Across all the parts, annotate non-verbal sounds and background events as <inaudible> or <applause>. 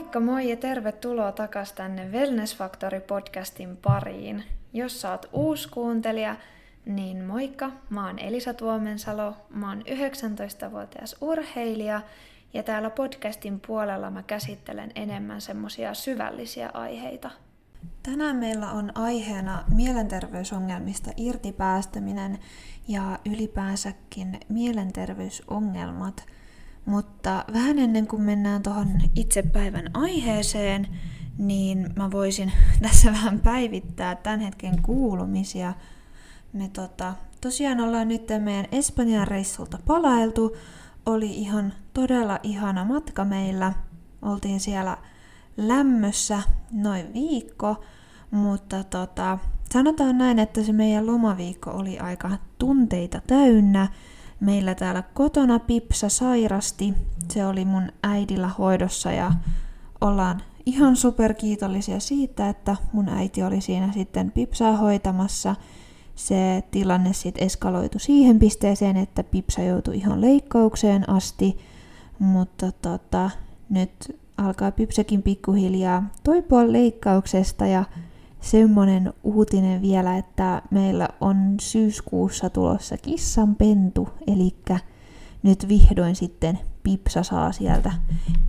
Moikka moi ja tervetuloa takas tänne Wellness Factory podcastin pariin. Jos oot uusi kuuntelija, niin moikka, mä oon Elisa Tuomensalo, mä oon 19-vuotias urheilija ja täällä podcastin puolella mä käsittelen enemmän semmosia syvällisiä aiheita. Tänään meillä on aiheena mielenterveysongelmista irtipäästäminen ja ylipäänsäkin mielenterveysongelmat – mutta vähän ennen kuin mennään tuohon itse päivän aiheeseen, niin mä voisin <laughs> tässä vähän päivittää tämän hetken kuulumisia. Me tota, tosiaan ollaan nyt meidän Espanjan reissulta palailtu. Oli ihan todella ihana matka meillä. Oltiin siellä lämmössä noin viikko, mutta tota, sanotaan näin, että se meidän lomaviikko oli aika tunteita täynnä – meillä täällä kotona Pipsa sairasti. Se oli mun äidillä hoidossa ja ollaan ihan superkiitollisia siitä, että mun äiti oli siinä sitten Pipsaa hoitamassa. Se tilanne sitten eskaloitu siihen pisteeseen, että Pipsa joutui ihan leikkaukseen asti, mutta tota, nyt alkaa Pipsakin pikkuhiljaa toipua leikkauksesta ja semmonen uutinen vielä, että meillä on syyskuussa tulossa kissanpentu, eli nyt vihdoin sitten Pipsa saa sieltä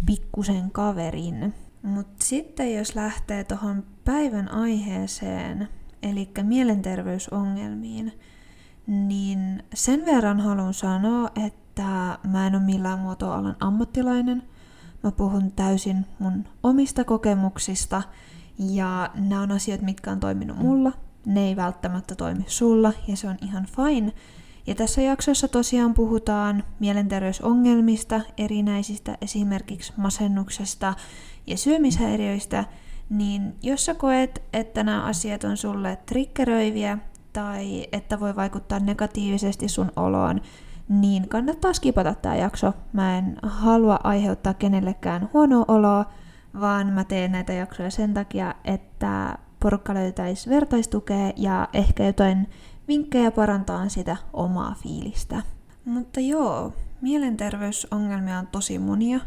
pikkusen kaverin. Mutta sitten jos lähtee tuohon päivän aiheeseen, eli mielenterveysongelmiin, niin sen verran haluan sanoa, että mä en ole millään muotoa alan ammattilainen. Mä puhun täysin mun omista kokemuksista – ja nämä on asiat, mitkä on toiminut mulla. Ne ei välttämättä toimi sulla ja se on ihan fine. Ja tässä jaksossa tosiaan puhutaan mielenterveysongelmista, erinäisistä esimerkiksi masennuksesta ja syömishäiriöistä, niin jos sä koet, että nämä asiat on sulle triggeröiviä tai että voi vaikuttaa negatiivisesti sun oloon, niin kannattaa skipata tämä jakso. Mä en halua aiheuttaa kenellekään huonoa oloa, vaan mä teen näitä jaksoja sen takia, että porukka löytäisi vertaistukea ja ehkä jotain vinkkejä parantaa sitä omaa fiilistä. Mutta joo, mielenterveysongelmia on tosi monia.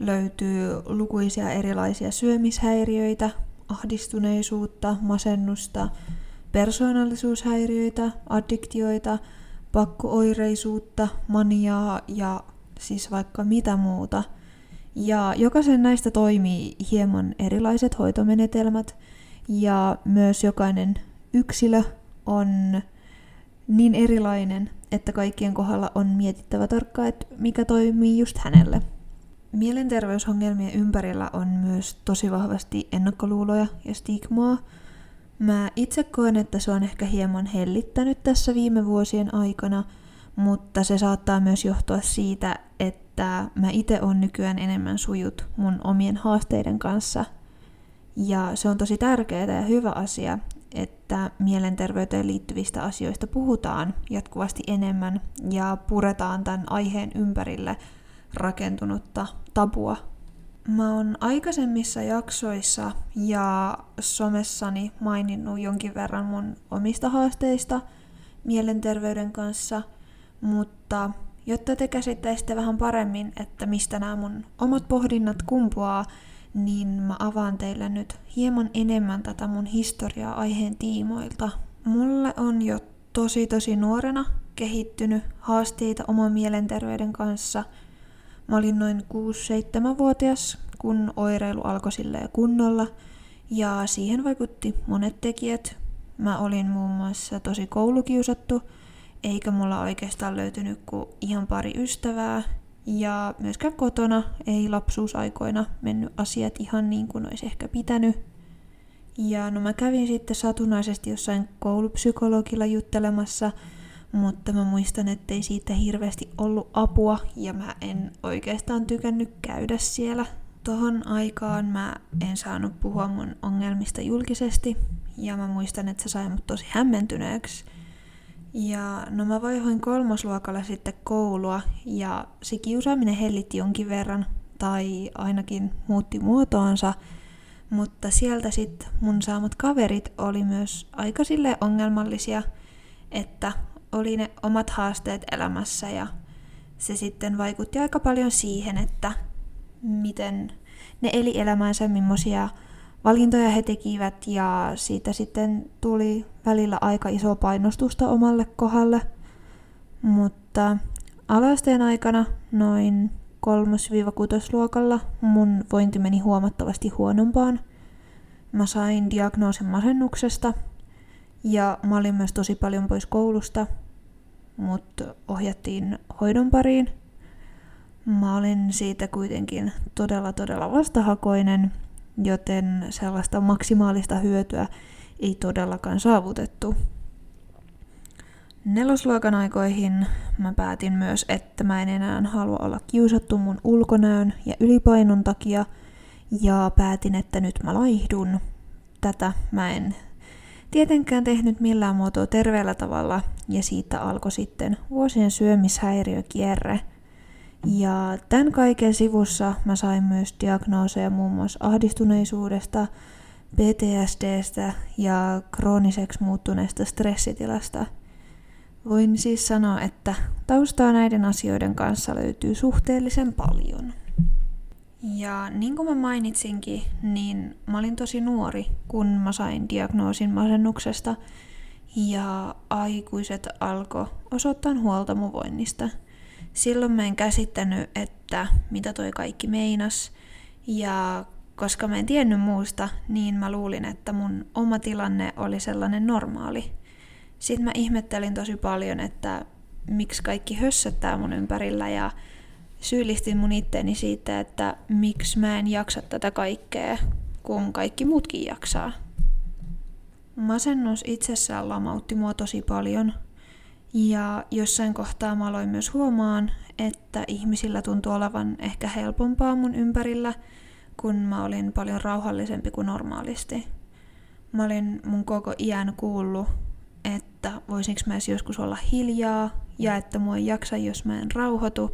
Löytyy lukuisia erilaisia syömishäiriöitä, ahdistuneisuutta, masennusta, persoonallisuushäiriöitä, addiktioita, pakkooireisuutta, maniaa ja siis vaikka mitä muuta – ja jokaisen näistä toimii hieman erilaiset hoitomenetelmät ja myös jokainen yksilö on niin erilainen, että kaikkien kohdalla on mietittävä tarkkaan, että mikä toimii just hänelle. Mielenterveysongelmien ympärillä on myös tosi vahvasti ennakkoluuloja ja stigmaa. Mä itse koen, että se on ehkä hieman hellittänyt tässä viime vuosien aikana, mutta se saattaa myös johtua siitä, että että mä itse on nykyään enemmän sujut mun omien haasteiden kanssa. Ja se on tosi tärkeää ja hyvä asia, että mielenterveyteen liittyvistä asioista puhutaan jatkuvasti enemmän ja puretaan tämän aiheen ympärille rakentunutta tabua. Mä oon aikaisemmissa jaksoissa ja somessani maininnut jonkin verran mun omista haasteista mielenterveyden kanssa, mutta Jotta te käsittäisitte vähän paremmin, että mistä nämä mun omat pohdinnat kumpuaa, niin mä avaan teille nyt hieman enemmän tätä mun historiaa aiheen tiimoilta. Mulle on jo tosi tosi nuorena kehittynyt haasteita oman mielenterveyden kanssa. Mä olin noin 6-7-vuotias, kun oireilu alkoi silleen kunnolla, ja siihen vaikutti monet tekijät. Mä olin muun muassa tosi koulukiusattu, eikä mulla oikeastaan löytynyt kuin ihan pari ystävää. Ja myöskään kotona ei lapsuusaikoina mennyt asiat ihan niin kuin olisi ehkä pitänyt. Ja no mä kävin sitten satunnaisesti jossain koulupsykologilla juttelemassa, mutta mä muistan, ettei siitä hirveästi ollut apua ja mä en oikeastaan tykännyt käydä siellä. Tohon aikaan mä en saanut puhua mun ongelmista julkisesti ja mä muistan, että se sai mut tosi hämmentyneeksi – ja no mä vaihoin kolmosluokalla sitten koulua ja se kiusaaminen hellitti jonkin verran tai ainakin muutti muotoansa, mutta sieltä sitten mun saamat kaverit oli myös aika sille ongelmallisia, että oli ne omat haasteet elämässä ja se sitten vaikutti aika paljon siihen, että miten ne eli elämänsä, millaisia valintoja he tekivät ja siitä sitten tuli välillä aika iso painostusta omalle kohdalle. Mutta alasteen aikana noin 3-6 luokalla mun vointi meni huomattavasti huonompaan. Mä sain diagnoosin masennuksesta ja mä olin myös tosi paljon pois koulusta, mutta ohjattiin hoidon pariin. Mä olin siitä kuitenkin todella todella vastahakoinen, joten sellaista maksimaalista hyötyä ei todellakaan saavutettu. Nelosluokan aikoihin mä päätin myös, että mä en enää halua olla kiusattu mun ulkonäön ja ylipainon takia, ja päätin, että nyt mä laihdun. Tätä mä en tietenkään tehnyt millään muotoa terveellä tavalla, ja siitä alkoi sitten vuosien syömishäiriökierre. Ja tämän kaiken sivussa mä sain myös diagnooseja muun muassa ahdistuneisuudesta, PTSDstä ja krooniseksi muuttuneesta stressitilasta – Voin siis sanoa, että taustaa näiden asioiden kanssa löytyy suhteellisen paljon. Ja niin kuin mä mainitsinkin, niin mä olin tosi nuori, kun mä sain diagnoosin masennuksesta ja aikuiset alkoi osoittaa huolta mun voinnista. Silloin mä en käsittänyt, että mitä toi kaikki meinas ja koska mä en tiennyt muusta, niin mä luulin, että mun oma tilanne oli sellainen normaali. Sitten mä ihmettelin tosi paljon, että miksi kaikki hössöttää mun ympärillä ja syyllistin mun itteeni siitä, että miksi mä en jaksa tätä kaikkea, kun kaikki muutkin jaksaa. Masennus itsessään lamautti mua tosi paljon. Ja jossain kohtaa mä aloin myös huomaan, että ihmisillä tuntuu olevan ehkä helpompaa mun ympärillä, kun mä olin paljon rauhallisempi kuin normaalisti. Mä olin mun koko iän kuullut että voisinko mä edes joskus olla hiljaa ja että mua ei jaksa, jos mä en rauhoitu.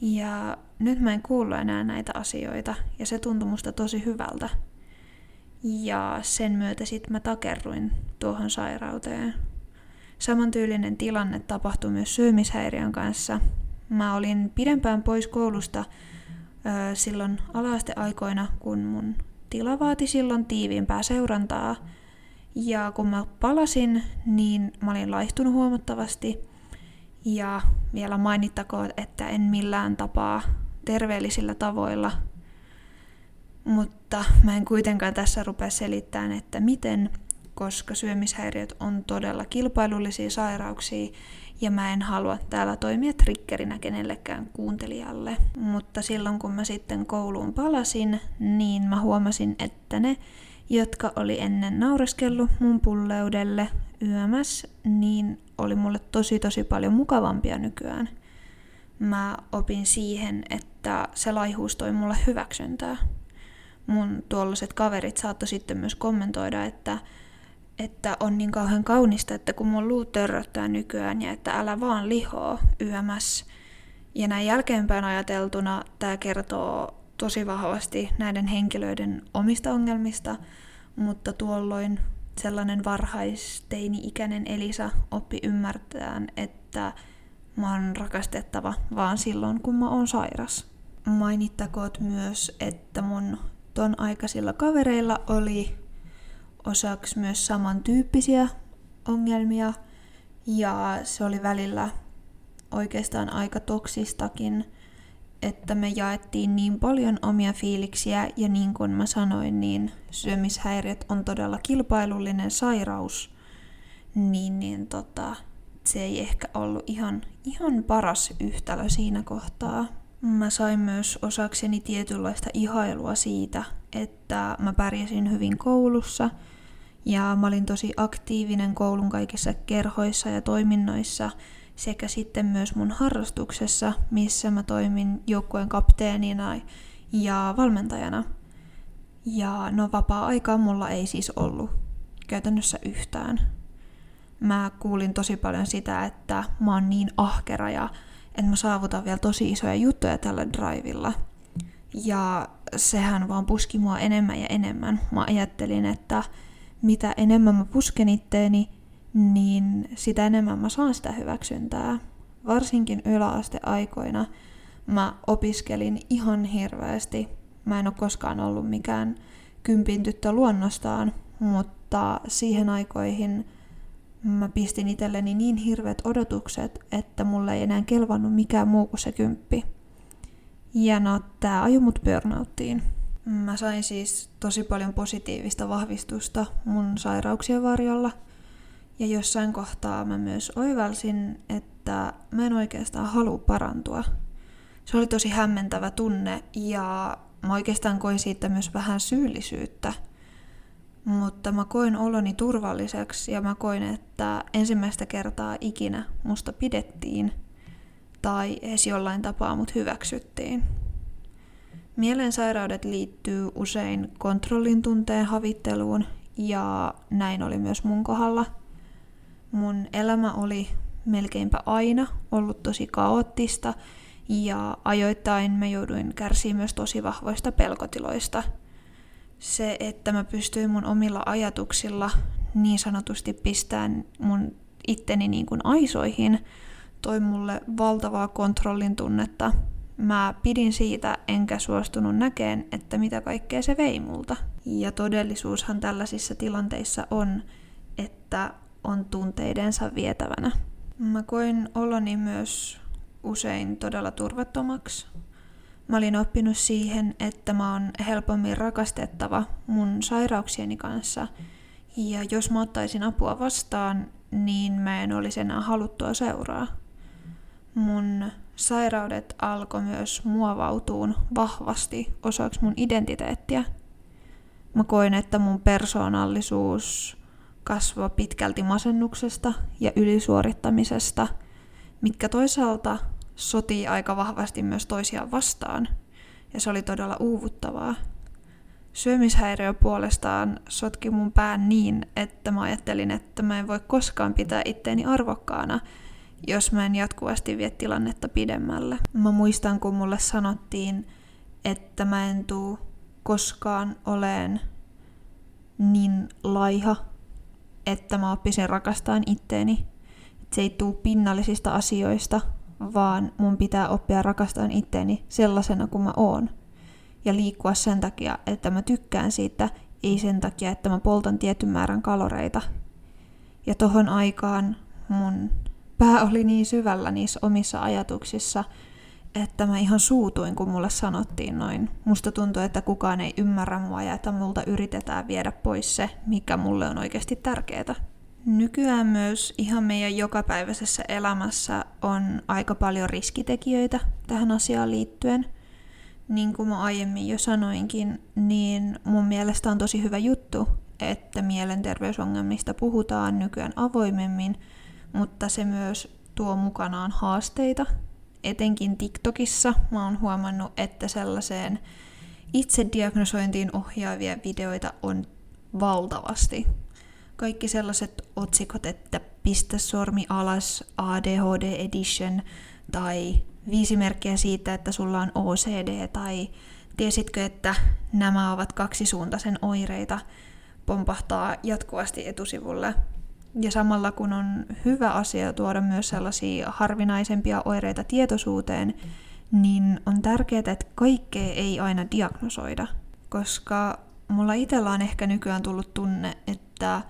Ja nyt mä en kuullut enää näitä asioita ja se tuntui musta tosi hyvältä. Ja sen myötä sitten mä takerruin tuohon sairauteen. Samantyylinen tilanne tapahtui myös syömishäiriön kanssa. Mä olin pidempään pois koulusta ö, silloin alaasteaikoina, kun mun tila vaati silloin tiiviimpää seurantaa – ja kun mä palasin, niin mä olin laihtunut huomattavasti. Ja vielä mainittakoon, että en millään tapaa terveellisillä tavoilla. Mutta mä en kuitenkaan tässä rupea selittämään, että miten, koska syömishäiriöt on todella kilpailullisia sairauksia ja mä en halua täällä toimia triggerinä kenellekään kuuntelijalle. Mutta silloin kun mä sitten kouluun palasin, niin mä huomasin, että ne jotka oli ennen naureskellut mun pulleudelle yömäs, niin oli mulle tosi tosi paljon mukavampia nykyään. Mä opin siihen, että se laihuus toi mulle hyväksyntää. Mun tuollaiset kaverit saattoi sitten myös kommentoida, että, että on niin kauhean kaunista, että kun mun luut törröttää nykyään ja että älä vaan lihoo yömäs. Ja näin jälkeenpäin ajateltuna tämä kertoo tosi vahvasti näiden henkilöiden omista ongelmista, mutta tuolloin sellainen varhaisteini-ikäinen Elisa oppi ymmärtämään, että mä oon rakastettava vaan silloin, kun mä oon sairas. Mainittakoot myös, että mun ton aikaisilla kavereilla oli osaksi myös samantyyppisiä ongelmia ja se oli välillä oikeastaan aika toksistakin – että me jaettiin niin paljon omia fiiliksiä ja niin kuin mä sanoin, niin syömishäiriöt on todella kilpailullinen sairaus, niin, niin tota, se ei ehkä ollut ihan, ihan paras yhtälö siinä kohtaa. Mä sain myös osakseni tietynlaista ihailua siitä, että mä pärjäsin hyvin koulussa ja mä olin tosi aktiivinen koulun kaikissa kerhoissa ja toiminnoissa – sekä sitten myös mun harrastuksessa, missä mä toimin joukkueen kapteenina ja valmentajana. Ja no vapaa-aikaa mulla ei siis ollut käytännössä yhtään. Mä kuulin tosi paljon sitä, että mä oon niin ahkera ja että mä saavutan vielä tosi isoja juttuja tällä drivilla. Ja sehän vaan puski mua enemmän ja enemmän. Mä ajattelin, että mitä enemmän mä pusken itteeni, niin sitä enemmän mä saan sitä hyväksyntää. Varsinkin yläasteaikoina mä opiskelin ihan hirveästi. mä en ole koskaan ollut mikään kympin tyttö luonnostaan, mutta siihen aikoihin mä pistin itselleni niin hirveät odotukset, että mulle ei enää kelvannut mikään muu kuin se kymppi. Ja no, tää ajoi mut burnouttiin. Mä sain siis tosi paljon positiivista vahvistusta mun sairauksien varjolla. Ja jossain kohtaa mä myös oivalsin, että mä en oikeastaan halua parantua. Se oli tosi hämmentävä tunne ja mä oikeastaan koin siitä myös vähän syyllisyyttä. Mutta mä koin oloni turvalliseksi ja mä koin, että ensimmäistä kertaa ikinä musta pidettiin tai edes jollain tapaa mut hyväksyttiin. Mielensairaudet liittyy usein kontrollin tunteen havitteluun ja näin oli myös mun kohdalla. Mun elämä oli melkeinpä aina ollut tosi kaoottista ja ajoittain mä jouduin kärsimään myös tosi vahvoista pelkotiloista. Se, että mä pystyin mun omilla ajatuksilla niin sanotusti pistämään mun itteni niin kuin aisoihin, toi mulle valtavaa kontrollin tunnetta. Mä pidin siitä enkä suostunut näkeen, että mitä kaikkea se vei multa. Ja todellisuushan tällaisissa tilanteissa on, että on tunteidensa vietävänä. Mä koin oloni myös usein todella turvattomaksi. Mä olin oppinut siihen, että mä oon helpommin rakastettava mun sairauksieni kanssa. Ja jos mä ottaisin apua vastaan, niin mä en olisi enää haluttua seuraa. Mun sairaudet alkoi myös muovautuun vahvasti osaksi mun identiteettiä. Mä koin, että mun persoonallisuus kasvoi pitkälti masennuksesta ja ylisuorittamisesta, mitkä toisaalta sotii aika vahvasti myös toisiaan vastaan, ja se oli todella uuvuttavaa. Syömishäiriö puolestaan sotki mun pään niin, että mä ajattelin, että mä en voi koskaan pitää itteeni arvokkaana, jos mä en jatkuvasti vie tilannetta pidemmälle. Mä muistan, kun mulle sanottiin, että mä en tuu koskaan oleen niin laiha, että mä oppisin rakastaan itteeni. Että se ei tuu pinnallisista asioista, vaan mun pitää oppia rakastaan itteeni sellaisena kuin mä oon. Ja liikkua sen takia, että mä tykkään siitä, ei sen takia, että mä poltan tietyn määrän kaloreita. Ja tohon aikaan mun pää oli niin syvällä niissä omissa ajatuksissa, että mä ihan suutuin, kun mulle sanottiin noin. Musta tuntui, että kukaan ei ymmärrä mua ja että multa yritetään viedä pois se, mikä mulle on oikeasti tärkeää. Nykyään myös ihan meidän jokapäiväisessä elämässä on aika paljon riskitekijöitä tähän asiaan liittyen. Niin kuin mä aiemmin jo sanoinkin, niin mun mielestä on tosi hyvä juttu, että mielenterveysongelmista puhutaan nykyään avoimemmin, mutta se myös tuo mukanaan haasteita. Etenkin TikTokissa mä oon huomannut, että sellaiseen itsediagnosointiin ohjaavia videoita on valtavasti kaikki sellaiset otsikot, että pistä sormi alas ADHD Edition tai viisi merkkiä siitä, että sulla on OCD tai tiesitkö, että nämä ovat kaksisuuntaisen oireita, pompahtaa jatkuvasti etusivulle. Ja samalla kun on hyvä asia tuoda myös sellaisia harvinaisempia oireita tietoisuuteen, niin on tärkeää, että kaikkea ei aina diagnosoida. Koska mulla itsellä on ehkä nykyään tullut tunne, että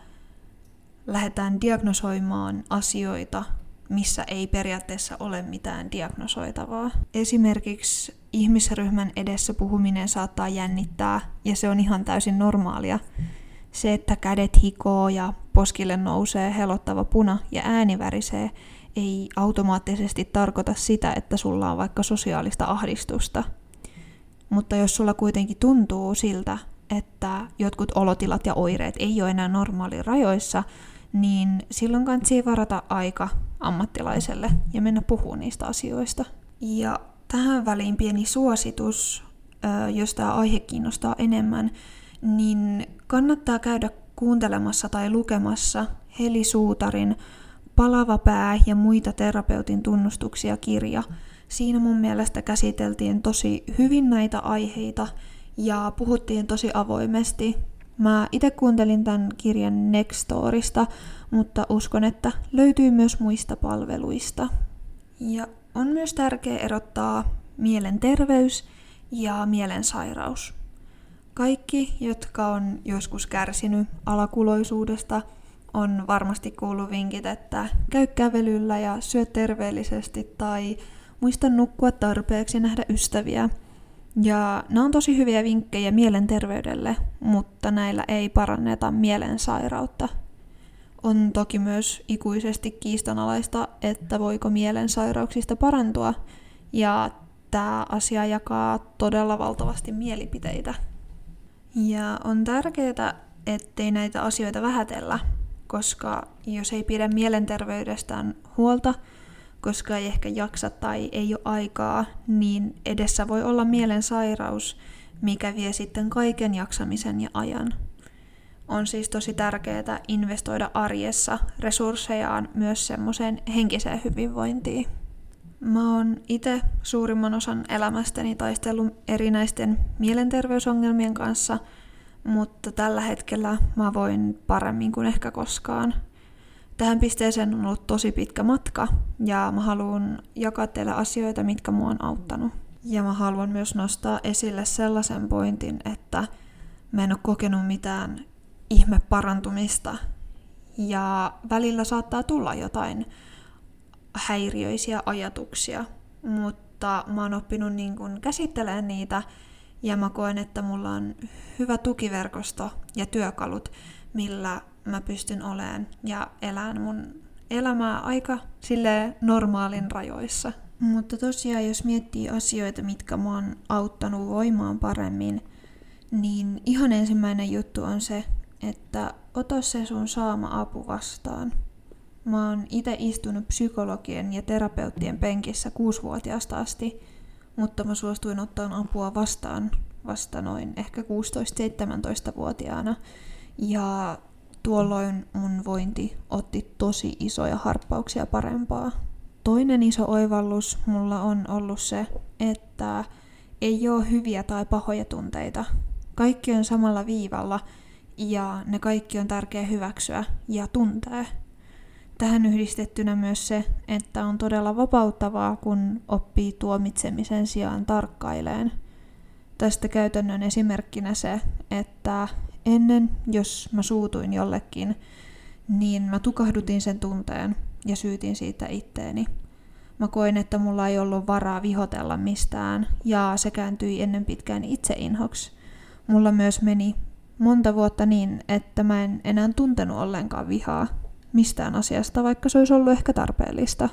lähdetään diagnosoimaan asioita, missä ei periaatteessa ole mitään diagnosoitavaa. Esimerkiksi ihmisryhmän edessä puhuminen saattaa jännittää, ja se on ihan täysin normaalia. Se, että kädet hikoo ja poskille nousee helottava puna ja ääni värisee, ei automaattisesti tarkoita sitä, että sulla on vaikka sosiaalista ahdistusta. Mutta jos sulla kuitenkin tuntuu siltä, että jotkut olotilat ja oireet ei ole enää normaali rajoissa, niin silloin kannattaa varata aika ammattilaiselle ja mennä puhumaan niistä asioista. Ja tähän väliin pieni suositus, jos tämä aihe kiinnostaa enemmän, niin kannattaa käydä kuuntelemassa tai lukemassa Heli Suutarin Palava pää ja muita terapeutin tunnustuksia kirja. Siinä mun mielestä käsiteltiin tosi hyvin näitä aiheita ja puhuttiin tosi avoimesti Mä itse kuuntelin tämän kirjan Nextorista, mutta uskon, että löytyy myös muista palveluista. Ja on myös tärkeää erottaa mielenterveys ja mielensairaus. Kaikki, jotka on joskus kärsinyt alakuloisuudesta, on varmasti kuullut vinkit, että käy kävelyllä ja syö terveellisesti tai muista nukkua tarpeeksi ja nähdä ystäviä. Ja nämä on tosi hyviä vinkkejä mielenterveydelle, mutta näillä ei paranneta mielensairautta. On toki myös ikuisesti kiistanalaista, että voiko mielensairauksista parantua, ja tämä asia jakaa todella valtavasti mielipiteitä. Ja on tärkeää, ettei näitä asioita vähätellä, koska jos ei pidä mielenterveydestään huolta, koska ei ehkä jaksa tai ei ole aikaa, niin edessä voi olla mielensairaus, mikä vie sitten kaiken jaksamisen ja ajan. On siis tosi tärkeää investoida arjessa resurssejaan myös semmoiseen henkiseen hyvinvointiin. Mä oon itse suurimman osan elämästäni taistellut erinäisten mielenterveysongelmien kanssa, mutta tällä hetkellä mä voin paremmin kuin ehkä koskaan. Tähän pisteeseen on ollut tosi pitkä matka ja mä haluan jakaa teille asioita, mitkä mua on auttanut. Ja mä haluan myös nostaa esille sellaisen pointin, että mä en ole kokenut mitään ihme parantumista. Ja välillä saattaa tulla jotain häiriöisiä ajatuksia, mutta mä oon oppinut niin kun käsittelemään niitä ja mä koen, että mulla on hyvä tukiverkosto ja työkalut, millä mä pystyn olemaan ja elään mun elämää aika sille normaalin rajoissa. Mutta tosiaan, jos miettii asioita, mitkä mä oon auttanut voimaan paremmin, niin ihan ensimmäinen juttu on se, että ota se sun saama apu vastaan. Mä oon itse istunut psykologien ja terapeuttien penkissä kuusivuotiaasta asti, mutta mä suostuin ottaa apua vastaan vasta noin ehkä 16-17-vuotiaana. Ja tuolloin mun vointi otti tosi isoja harppauksia parempaa. Toinen iso oivallus mulla on ollut se, että ei ole hyviä tai pahoja tunteita. Kaikki on samalla viivalla ja ne kaikki on tärkeä hyväksyä ja tuntea. Tähän yhdistettynä myös se, että on todella vapauttavaa, kun oppii tuomitsemisen sijaan tarkkaileen. Tästä käytännön esimerkkinä se, että ennen, jos mä suutuin jollekin, niin mä tukahdutin sen tunteen ja syytin siitä itteeni. Mä koin, että mulla ei ollut varaa vihotella mistään, ja se kääntyi ennen pitkään itseinhoksi. Mulla myös meni monta vuotta niin, että mä en enää tuntenut ollenkaan vihaa mistään asiasta, vaikka se olisi ollut ehkä tarpeellista.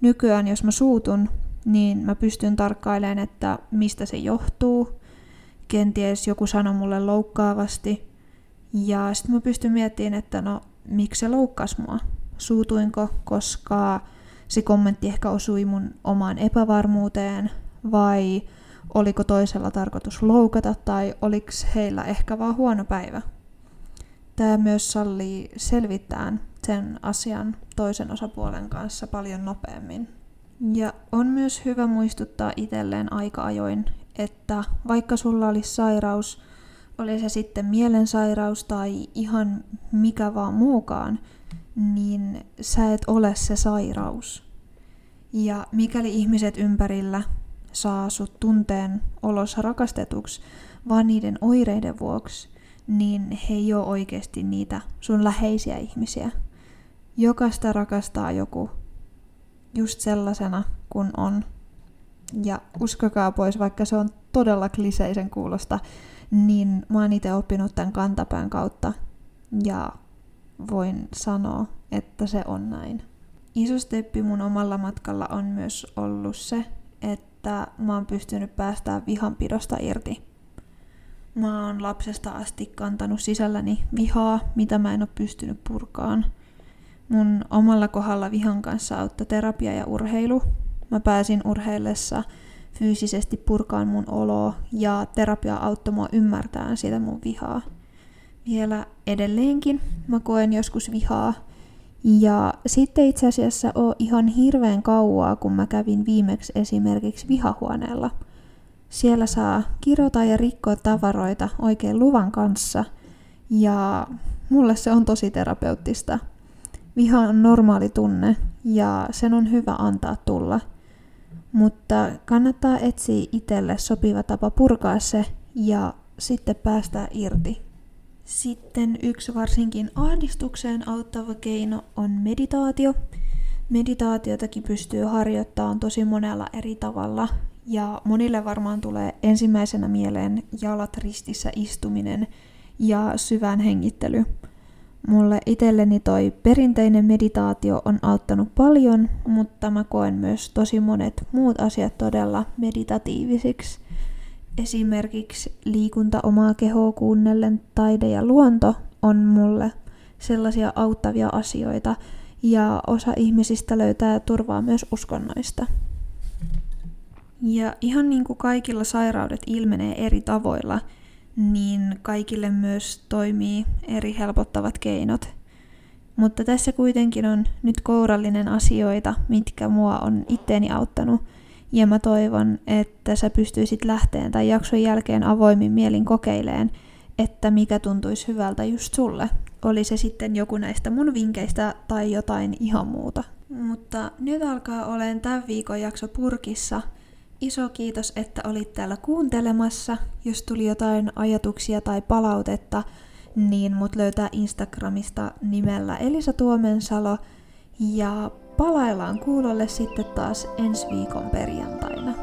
Nykyään, jos mä suutun, niin mä pystyn tarkkailemaan, että mistä se johtuu. Kenties joku sanoi mulle loukkaavasti. Ja sitten mä pystyn miettimään, että no, miksi se loukkas mua? Suutuinko, koska se kommentti ehkä osui mun omaan epävarmuuteen, vai oliko toisella tarkoitus loukata, tai oliko heillä ehkä vaan huono päivä? Tämä myös sallii selvittää sen asian toisen osapuolen kanssa paljon nopeammin. Ja on myös hyvä muistuttaa itselleen aika ajoin, että vaikka sulla olisi sairaus, oli se sitten mielensairaus tai ihan mikä vaan muukaan, niin sä et ole se sairaus. Ja mikäli ihmiset ympärillä saa sut tunteen olossa rakastetuksi vaan niiden oireiden vuoksi, niin he ei ole oikeasti niitä sun läheisiä ihmisiä. Jokaista rakastaa joku just sellaisena kun on. Ja uskokaa pois, vaikka se on todella kliseisen kuulosta, niin mä oon itse oppinut tämän kantapään kautta ja voin sanoa, että se on näin. Iso steppi mun omalla matkalla on myös ollut se, että mä oon pystynyt päästään vihanpidosta irti. Mä oon lapsesta asti kantanut sisälläni vihaa, mitä mä en ole pystynyt purkaan. Mun omalla kohdalla vihan kanssa auttoi terapia ja urheilu. Mä pääsin urheillessa fyysisesti purkaan mun oloa ja terapia auttoi mua ymmärtämään sitä mun vihaa. Vielä edelleenkin mä koen joskus vihaa. Ja sitten itse asiassa on ihan hirveän kauaa, kun mä kävin viimeksi esimerkiksi vihahuoneella – siellä saa kirjoita ja rikkoa tavaroita oikein luvan kanssa. Ja mulle se on tosi terapeuttista. Viha on normaali tunne ja sen on hyvä antaa tulla. Mutta kannattaa etsiä itselle sopiva tapa purkaa se ja sitten päästä irti. Sitten yksi varsinkin ahdistukseen auttava keino on meditaatio. Meditaatiotakin pystyy harjoittamaan tosi monella eri tavalla ja monille varmaan tulee ensimmäisenä mieleen jalat ristissä istuminen ja syvän hengittely. Mulle itselleni toi perinteinen meditaatio on auttanut paljon, mutta mä koen myös tosi monet muut asiat todella meditatiivisiksi. Esimerkiksi liikunta omaa kehoa kuunnellen, taide ja luonto on mulle sellaisia auttavia asioita, ja osa ihmisistä löytää turvaa myös uskonnoista. Ja ihan niin kuin kaikilla sairaudet ilmenee eri tavoilla, niin kaikille myös toimii eri helpottavat keinot. Mutta tässä kuitenkin on nyt kourallinen asioita, mitkä mua on itteeni auttanut. Ja mä toivon, että sä pystyisit lähteen tai jakson jälkeen avoimin mielin kokeileen, että mikä tuntuisi hyvältä just sulle. Oli se sitten joku näistä mun vinkkeistä tai jotain ihan muuta. Mutta nyt alkaa olen tämän viikon jakso purkissa – Iso kiitos, että olit täällä kuuntelemassa. Jos tuli jotain ajatuksia tai palautetta, niin mut löytää Instagramista nimellä Elisa Tuomensalo. Ja palaillaan kuulolle sitten taas ensi viikon perjantaina.